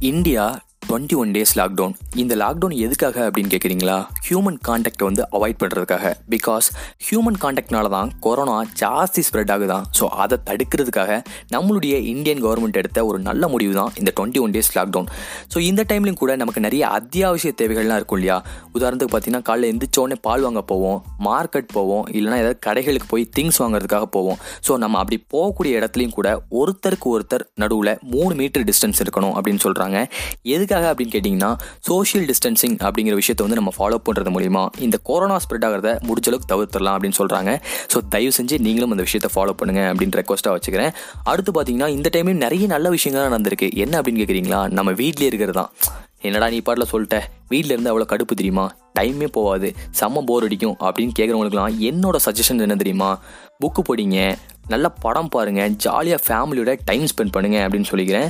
India twenty one days lockdown இந்த lockdown எதுக்காக அப்படின்னு கேட்குறீங்களா ஹியூமன் கான்டாக்டை வந்து அவாய்ட் பண்ணுறதுக்காக பிகாஸ் ஹியூமன் கான்டாக்ட்னால தான் கொரோனா ஜாஸ்தி ஸ்ப்ரெட் ஆகுதான் ஸோ அதை தடுக்கிறதுக்காக நம்மளுடைய இந்தியன் கவர்மெண்ட் எடுத்த ஒரு நல்ல முடிவு தான் இந்த twenty one days lockdown so இந்த டைம்லையும் கூட நமக்கு நிறைய அத்தியாவசிய தேவைகள்லாம் இருக்கும் இல்லையா? உதாரணத்துக்கு பார்த்தீங்கன்னா காலைல எந்திரிச்சோடனே பால் வாங்க போவோம் மார்க்கெட் போவோம் இல்லைனா ஏதாவது கடைகளுக்கு போய் திங்ஸ் வாங்குறதுக்காக போவோம். ஸோ நம்ம அப்படி போகக்கூடிய இடத்துலையும் கூட ஒருத்தருக்கு ஒருத்தர் நடுவில் மூணு மீட்டர் டிஸ்டன்ஸ் இருக்கணும் அப்படின்னு சொல்கிறாங்க எதுக்காக அப்படின்னு கேட்டிங்கன்னா சோஷியல் டிஸ்டன்சிங் அப்படிங்கிற விஷயத்தை வந்து நம்ம ஃபாலோ பண்ணுறது மூலிமா இந்த கொரோனா ஸ்ப்ரெட் ஆகிறத முடிஞ்ச அளவுக்கு தவிர்த்துடலாம் அப்படின்னு சொல்கிறாங்க ஸோ தயவு செஞ்சு நீங்களும் அந்த விஷயத்தை ஃபாலோ பண்ணுங்க அப்படின்னு ரெக்வஸ்ட்டாக வச்சுக்கிறேன். அடுத்து பார்த்தீங்கன்னா இந்த டைம்லையும் நிறைய நல்ல விஷயங்கள் நடந்திருக்கு. என்ன அப்படின்னு கேட்குறீங்களா நம்ம வீட்லேயே இருக்கிறது தான். என்னடா நீ பாட்டில் சொல்லிட்ட? வீட்டில் இருந்து அவ்வளோ கடுப்பு தெரியுமா? டைமே போகாது. செம்ம போர் அடிக்கும் அப்படின்னு கேட்குறவங்களுக்குலாம் என்னோட சஜஷன் என்ன தெரியுமா? புக்கு படிங்க. நல்ல படம் பாருங்கள் ஜாலியாக ஃபேமிலியோட டைம் ஸ்பெண்ட் பண்ணுங்க அப்படின்னு சொல்லிக்கிறேன்.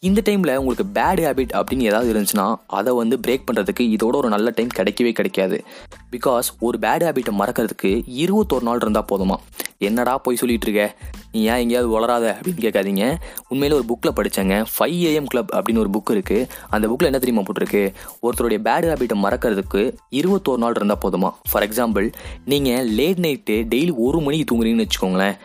இந்த டைமில் உங்களுக்கு பேட் ஹேபிட் அப்படின்னு ஏதாவது இருந்துச்சுன்னா அதை வந்து பிரேக் பண்ணுறதுக்கு இதோட ஒரு நல்ல டைம் கிடைக்கவே கிடைக்காது. பிகாஸ் ஒரு பேட் ஹேபிட்டை மறக்கிறதுக்கு இருபத்தொரு நாள் இருந்தால் போதுமா? என்னடா போய் சொல்லிட்டு இருக்க? நீ ஏன் எங்கேயாவது வளராத அப்படின்னு கேட்காதீங்க. உண்மையில ஒரு புக்கில் படித்தேங்க ஃபைவ் ஏஎம் கிளப் அப்படின்னு ஒரு புக் இருக்குது அந்த புக்கில் என்ன தெரியுமா போட்டிருக்கு? ஒருத்தருடைய பேட் ஹேபிட்டை மறக்கிறதுக்கு இருபத்தோரு நாள் இருந்தால் போதுமா? ஃபார் எக்ஸாம்பிள் நீங்கள் லேட் நைட்டு டெய்லி ஒரு மணிக்கு தூங்குறீங்கன்னு வச்சுக்கோங்களேன்.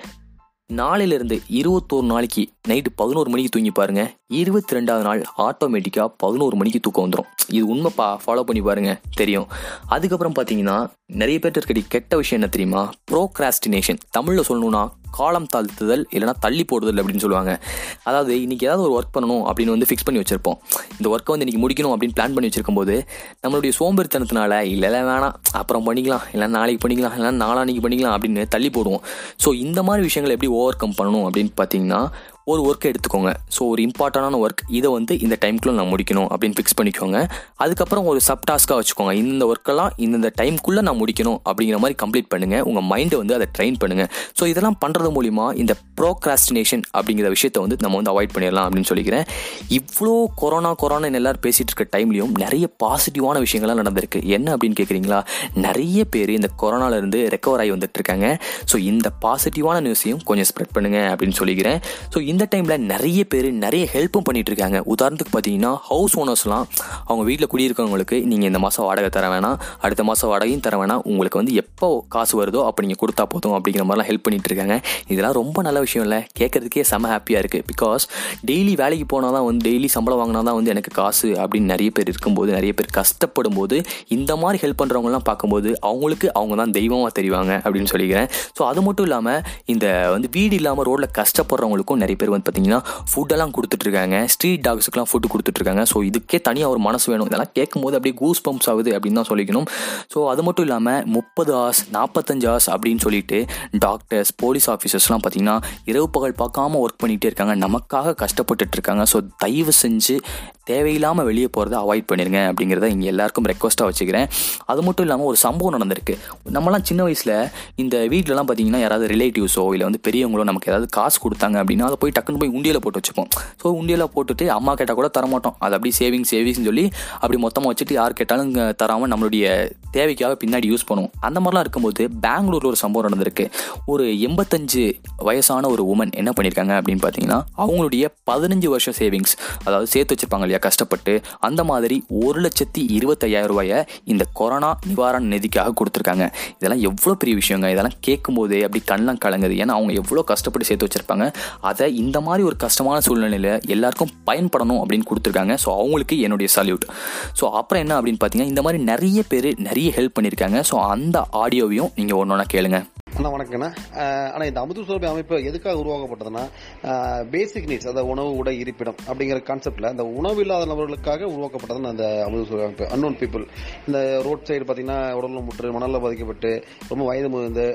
நாளையிலேருந்து இருபத்தோரு நாளைக்கு நைட்டு பதினோரு மணிக்கு தூங்கி பாருங்கள் இருபத்தி ரெண்டாவது நாள் ஆட்டோமேட்டிக்காக பதினோரு மணிக்கு தூக்கம் வந்துடும் இது உண்மைப்பா? ஃபாலோ பண்ணி பாருங்க. தெரியும். அதுக்கப்புறம் பார்த்தீங்கன்னா நிறைய பேர்ட்ட இருக்க கெட்ட விஷயம் என்ன தெரியுமா? ப்ரோக்ராஸ்டினேஷன் தமிழில் சொல்லணும்னா காலம் தாழ்த்துதல் இல்லைனா தள்ளி போடுதல் அப்படின்னு சொல்லுவாங்க. அதாவது இன்னைக்கு ஏதாவது ஒரு ஒர்க் பண்ணணும் அப்படின்னு வந்து ஃபிக்ஸ் பண்ணி வச்சிருப்போம். இந்த ஒர்க்கை வந்து இன்னைக்கு முடிக்கணும் அப்படின்னு பிளான் பண்ணி வச்சிருக்கும் போது நம்மளுடைய சோம்பேறித்தனத்தினால இல்லை வேணாம். அப்புறம் பண்ணிக்கலாம். இல்லை நாளைக்கு பண்ணிக்கலாம். இல்லைனா நாளான்னைக்கு பண்ணிக்கலாம் அப்படின்னு தள்ளி போடுவோம். ஸோ இந்த மாதிரி விஷயங்களை எப்படி ஓவர் கம் பண்ணணும் அப்படின்னு பார்த்தீங்கன்னா ஒரு ஒர்க்கை எடுத்துக்கோங்க. ஸோ ஒரு இம்பார்ட்டண்டான ஒர்க் இதை வந்து இந்த டைம்குள்ளே நான் முடிக்கணும் அப்படின்னு ஃபிக்ஸ் பண்ணிக்கோங்க. அதுக்கப்புறம் ஒரு சப் டாஸ்க்காக வச்சுக்கோங்க இந்த ஒர்க்கெல்லாம் இந்த டைம்குள்ளே நான் முடிக்கணும் அப்படிங்கிற மாதிரி கம்ப்ளீட் பண்ணுங்கள் உங்கள் மைண்டை வந்து அதை ட்ரெயின் பண்ணுங்கள் ஸோ இதெல்லாம் பண்ணுறது மூலிமா இந்த ப்ரோக்ராஸ்டினேஷன் அப்படிங்கிற விஷயத்தை வந்து நம்ம வந்து அவாய்ட் பண்ணிடலாம் அப்படின்னு சொல்லிக்கிறேன். இவ்வளோ கொரோனா கொரோனா எல்லாரும் பேசிகிட்டு இருக்க டைம்லையும் நிறைய பாசிட்டிவான விஷயங்கள்லாம் நடந்திருக்கு. என்ன அப்படின்னு கேட்குறீங்களா நிறைய பேர் இந்த கொரோனாலேருந்து ரெக்கவர் ஆகி வந்துட்டு இருக்காங்க. ஸோ இந்த பாசிட்டிவான நியூஸையும் கொஞ்சம் ஸ்ப்ரெட் பண்ணுங்க அப்படின்னு சொல்லிக்கிறேன். ஸோ இந்த டைமில் நிறைய பேர் நிறைய ஹெல்ப்பும் பண்ணிட்டு இருக்காங்க. உதாரணத்துக்கு பார்த்தீங்கன்னா ஹவுஸ் ஓனர்ஸ்லாம் அவங்க வீட்டில் குடியிருக்கவங்களுக்கு நீங்கள் இந்த மாதம் வாடகை தர வேணாம் அடுத்த மாதம் வாடகையும் தர வேணாம். உங்களுக்கு வந்து எப்போ காசு வருதோ அப்போ நீங்கள் கொடுத்தா போதும் அப்படிங்கிற மாதிரிலாம் ஹெல்ப் பண்ணிட்டு இருக்காங்க. இதெல்லாம் ரொம்ப நல்ல விஷயம் இல்லை. கேட்கறதுக்கே செம ஹாப்பியாக இருக்குது பிகாஸ் டெய்லி வேலைக்கு போனால் தான் வந்து டெய்லி சம்பளம் வாங்கினா தான் வந்து எனக்கு காசு அப்படின்னு நிறைய பேர் இருக்கும்போது நிறைய பேர் கஷ்டப்படும் போது இந்த மாதிரி ஹெல்ப் பண்ணுறவங்கலாம் பார்க்கும்போது அவங்களுக்கு அவங்க தான் தெய்வமாக தெரிவாங்க அப்படின்னு சொல்லிக்கிறேன். ஸோ அது மட்டும் இல்லாமல் இந்த வந்து வீடு இல்லாமல் ரோட்டில் கஷ்டப்படுறவங்களுக்கும் நிறைய பேர் பேர் வந்து பார்த்தீங்கன்னா ஃபுட்டெல்லாம் கொடுத்துட்ருக்காங்க. ஸ்ட்ரீட் டாக்ஸுக்குலாம் ஃபுட்டு கொடுத்துட்ருக்காங்க. ஸோ இதுக்கே தனியாக ஒரு மனசு வேணும். இதெல்லாம் கேட்கும்போது அப்படியே கூஸ் பம்ப்ஸ் ஆகுது அப்படின்னு தான் சொல்லிக்கணும். ஸோ அது மட்டும் இல்லாமல் முப்பது ஆஸ் நாற்பத்தஞ்சு ஹார்ஸ் அப்படின்னு சொல்லிட்டு டாக்டர்ஸ் போலீஸ் ஆஃபீஸர்ஸ்லாம் பார்த்தீங்கன்னா இரவு பகல் பார்க்காம ஒர்க் பண்ணிகிட்டே இருக்காங்க. நமக்காக கஷ்டப்பட்டுட்டு இருக்காங்க ஸோ தயவு செஞ்சு தேவையில்லாமல் வெளியே போகிறத அவாய்ட் பண்ணிடுங்க அப்படிங்கிறத இங்கே எல்லாருக்கும் ரெக்வஸ்ட்டாக வச்சுக்கிறேன். அது மட்டும் இல்லாமல் ஒரு சம்பவம் நடந்திருக்கு. நம்மலாம் சின்ன வயசில் இந்த வீட்டிலலாம் பார்த்தீங்கன்னா யாராவது ரிலேட்டிவ்ஸோ இல்லை வந்து பெரியவங்களோ நமக்கு ஏதாவது காசு கொடுத்தாங்க அப்படின்னா அதை போய் டக்குன்னு போய் உண்டியில் போட்டு வச்சுப்போம். ஸோ உண்டியில் போட்டுட்டு அம்மா கேட்டால் கூட தரமாட்டோம். அது அப்படி சேவிங் சேவிங்ஸ்னு சொல்லி அப்படி மொத்தமாக வச்சுட்டு யார் கேட்டாலும் தராமல் நம்மளுடைய தேவைக்காக பின்னாடி யூஸ் பண்ணுவோம். அந்த மாதிரிலாம் இருக்கும்போது பெங்களூரில் ஒரு சம்பவம் நடந்திருக்கு. ஒரு எண்பத்தஞ்சு வயசான ஒரு உமன் என்ன பண்ணியிருக்காங்க அப்படின்னு பார்த்தீங்கன்னா அவங்களுடைய பதினஞ்சு வருஷம் சேவிங்ஸ் அதாவது சேர்த்து வச்சிருப்பாங்க இல்லையா கஷ்டப்பட்டு அந்த மாதிரி ஒரு லட்சத்தி இருபத்தையாயிரம் ரூபாயை இந்த கொரோனா நிவாரண நிதிக்காக கொடுத்துருக்காங்க. இதெல்லாம் எவ்வளோ பெரிய விஷயங்க. இதெல்லாம் கேட்கும்போது அப்படி கண்ணெலாம் கலங்குது. ஏன்னா அவங்க எவ்வளோ கஷ்டப்பட்டு சேர்த்து வச்சிருப்பாங்க. அதை இந்த மாதிரி ஒரு கஷ்டமான சூழ்நிலையில் எல்லாருக்கும் பயன்படணும் அப்படின்னு கொடுத்துருக்காங்க. ஸோ அவங்களுக்கு என்னுடைய சல்யூட் ஸோ அப்புறம் என்ன அப்படின்னு பார்த்தீங்கன்னா இந்த மாதிரி நிறைய பேர் நிறைய ஹெல்ப் பண்ணியிருக்காங்க. ஸோ அந்த ஆடியோவையும் நீங்கள் ஒன்று ஒன்றா கேளுங்கள் அண்ணா வணக்கண்ணா ஆனால் இந்த அமுது சுரபி அமைப்பு எதுக்காக உருவாக்கப்பட்டதுன்னா பேசிக் நீட்ஸ் அதாவது உணவு உடை இருப்பிடம் அப்படிங்கிற கான்செப்டில் அந்த உணவு இல்லாத நபர்களுக்காக உருவாக்கப்பட்டதுன்னு அந்த அமுது சுரபி அமைப்பு. அன்னோன் பீப்புள் இந்த ரோட் சைடு பார்த்தீங்கன்னா உடலும் முற்று மணலில் பாதிக்கப்பட்டு ரொம்ப வயது முதிர்ந்து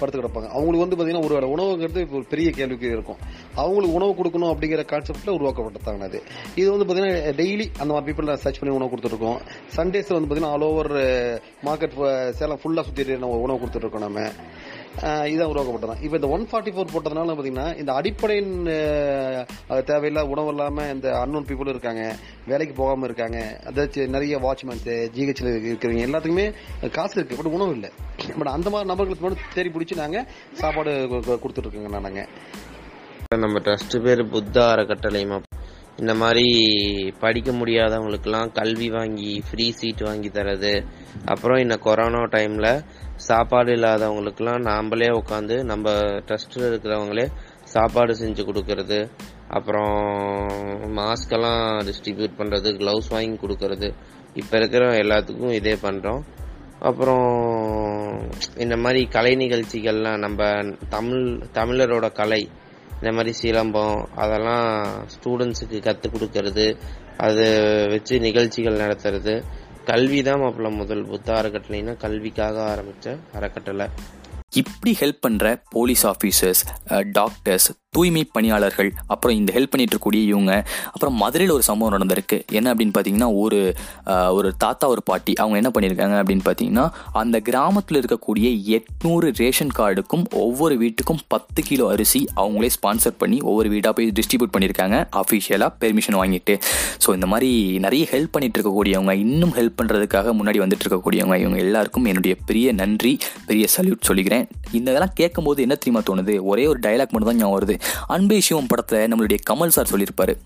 படுத்து கிடப்பாங்க. அவங்களுக்கு வந்து பார்த்தீங்கன்னா ஒரு உணவுங்கிறது இப்போ ஒரு பெரிய கேள்விக்கு இருக்கும். அவங்களுக்கு உணவு கொடுக்கணும் அப்படிங்கிற கான்செப்டில் உருவாக்கப்பட்டதாங்க அது. இது வந்து பார்த்தீங்கன்னா டெய்லி அந்த மாதிரி பீப்புள் சர்ச் பண்ணி உணவு கொடுத்துருக்கோம் சண்டேஸில் வந்து பார்த்தீங்கன்னா ஆல் ஓவர் மார்க்கெட் சேலம் ஃபுல்லாக சுற்றிட்டு நம்ம உணவு கொடுத்துட்ருக்கோம் நம்ம ஆஹ் உருவாக்கப்பட்டதான் இப்போ இந்த ஒன் ஃபார்ட்டி ஃபோர் போட்டதுனால பார்த்தீங்கன்னா இந்த அடிப்படையின் ஆஹ், தேவையில்லா உணவு இல்லாமல் இந்த அன்னோன் பீப்புள் இருக்காங்க வேலைக்கு போகாமல் இருக்காங்க அதாச்சும் நிறைய வாட்ச்மேன்ஸு ஜிஹெச்சில் இருக்கிறவங்க எல்லாத்துக்குமே காசு இருக்குது பட் உணவு இல்லை. பட் அந்த மாதிரி நபர்களுக்கு மட்டும் தேடி பிடிச்சி நாங்கள் சாப்பாடு கொடுத்துட்ருக்கோங்க நாங்கள் நம்ம ட்ரஸ்ட் பேர் புத்தா அறக்கட்டளை இந்த மாதிரி படிக்க முடியாதவங்களுக்கெல்லாம் கல்வி வாங்கி ஃப்ரீ சீட் வாங்கி தரது. அப்புறம் இந்த கொரோனா டைமில் சாப்பாடு இல்லாதவங்களுக்கெல்லாம் நாம்பளே உட்காந்து நம்ம ட்ரஸ்ட்டில் இருக்கிறவங்களே சாப்பாடு செஞ்சு கொடுக்கறது. அப்புறம் மாஸ்கெல்லாம் டிஸ்ட்ரிபியூட் பண்ணுறது க்ளவுஸ் வாங்கி கொடுக்கறது. இப்போ இருக்கிற எல்லாத்துக்கும் இதே பண்ணுறோம் அப்புறம் இந்த மாதிரி கலை நிகழ்ச்சிகள்லாம் நம்ம தமிழ் தமிழரோட கலை இந்த மாதிரி சிலம்பம் அதெல்லாம் ஸ்டூடெண்ட்ஸுக்கு கற்றுக் கொடுக்கறது அதை வச்சு நிகழ்ச்சிகள் நடத்துறது. கல்வி தான் மாப்பிள்ள முதல். புத்த அறக்கட்டளைன்னா கல்விக்காக ஆரம்பித்த அறக்கட்டளை. இப்படி ஹெல்ப் பண்ணுற போலீஸ் ஆஃபீஸர்ஸ் டாக்டர்ஸ் தூய்மை பணியாளர்கள் அப்புறம் இந்த ஹெல்ப் பண்ணிட்டு இருக்கக்கூடிய இவங்க அப்புறம் மதுரையில் ஒரு சம்பவம் நடந்திருக்கு. என்ன அப்படின்னு பார்த்தீங்கன்னா ஒரு ஒரு தாத்தா ஒரு பாட்டி அவங்க என்ன பண்ணியிருக்காங்க அப்படின்னு பார்த்தீங்கன்னா அந்த கிராமத்தில் இருக்கக்கூடிய எட்நூறு ரேஷன் கார்டுக்கும் ஒவ்வொரு வீட்டுக்கும் பத்து கிலோ அரிசி அவங்களே ஸ்பான்சர் பண்ணி ஒவ்வொரு வீடாக போய் டிஸ்ட்ரிபியூட் பண்ணியிருக்காங்க அஃபிஷியலாக பெர்மிஷன் வாங்கிட்டு. ஸோ இந்த மாதிரி நிறைய ஹெல்ப் பண்ணிட்டு இருக்கக்கூடியவங்க இன்னும் ஹெல்ப் பண்ணுறதுக்காக முன்னாடி வந்துட்டு இருக்கக்கூடியவங்க இவங்க எல்லாருக்கும் என்னுடைய பெரிய நன்றி பெரிய சல்யூட் சொல்லிக்கிறேன். இந்த இதெல்லாம் கேட்கும்போது என்ன தெரியுமா தோணுது? ஒரே ஒரு டயலாக் மட்டும் தான் ஞாபகம் வருது. அன்பே சிவம் படத்தில் நம்மளுடைய கமல் சார் சொல்லியிருப்பாரு.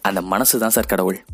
அந்த மனசு தான் சார் கடவுள்.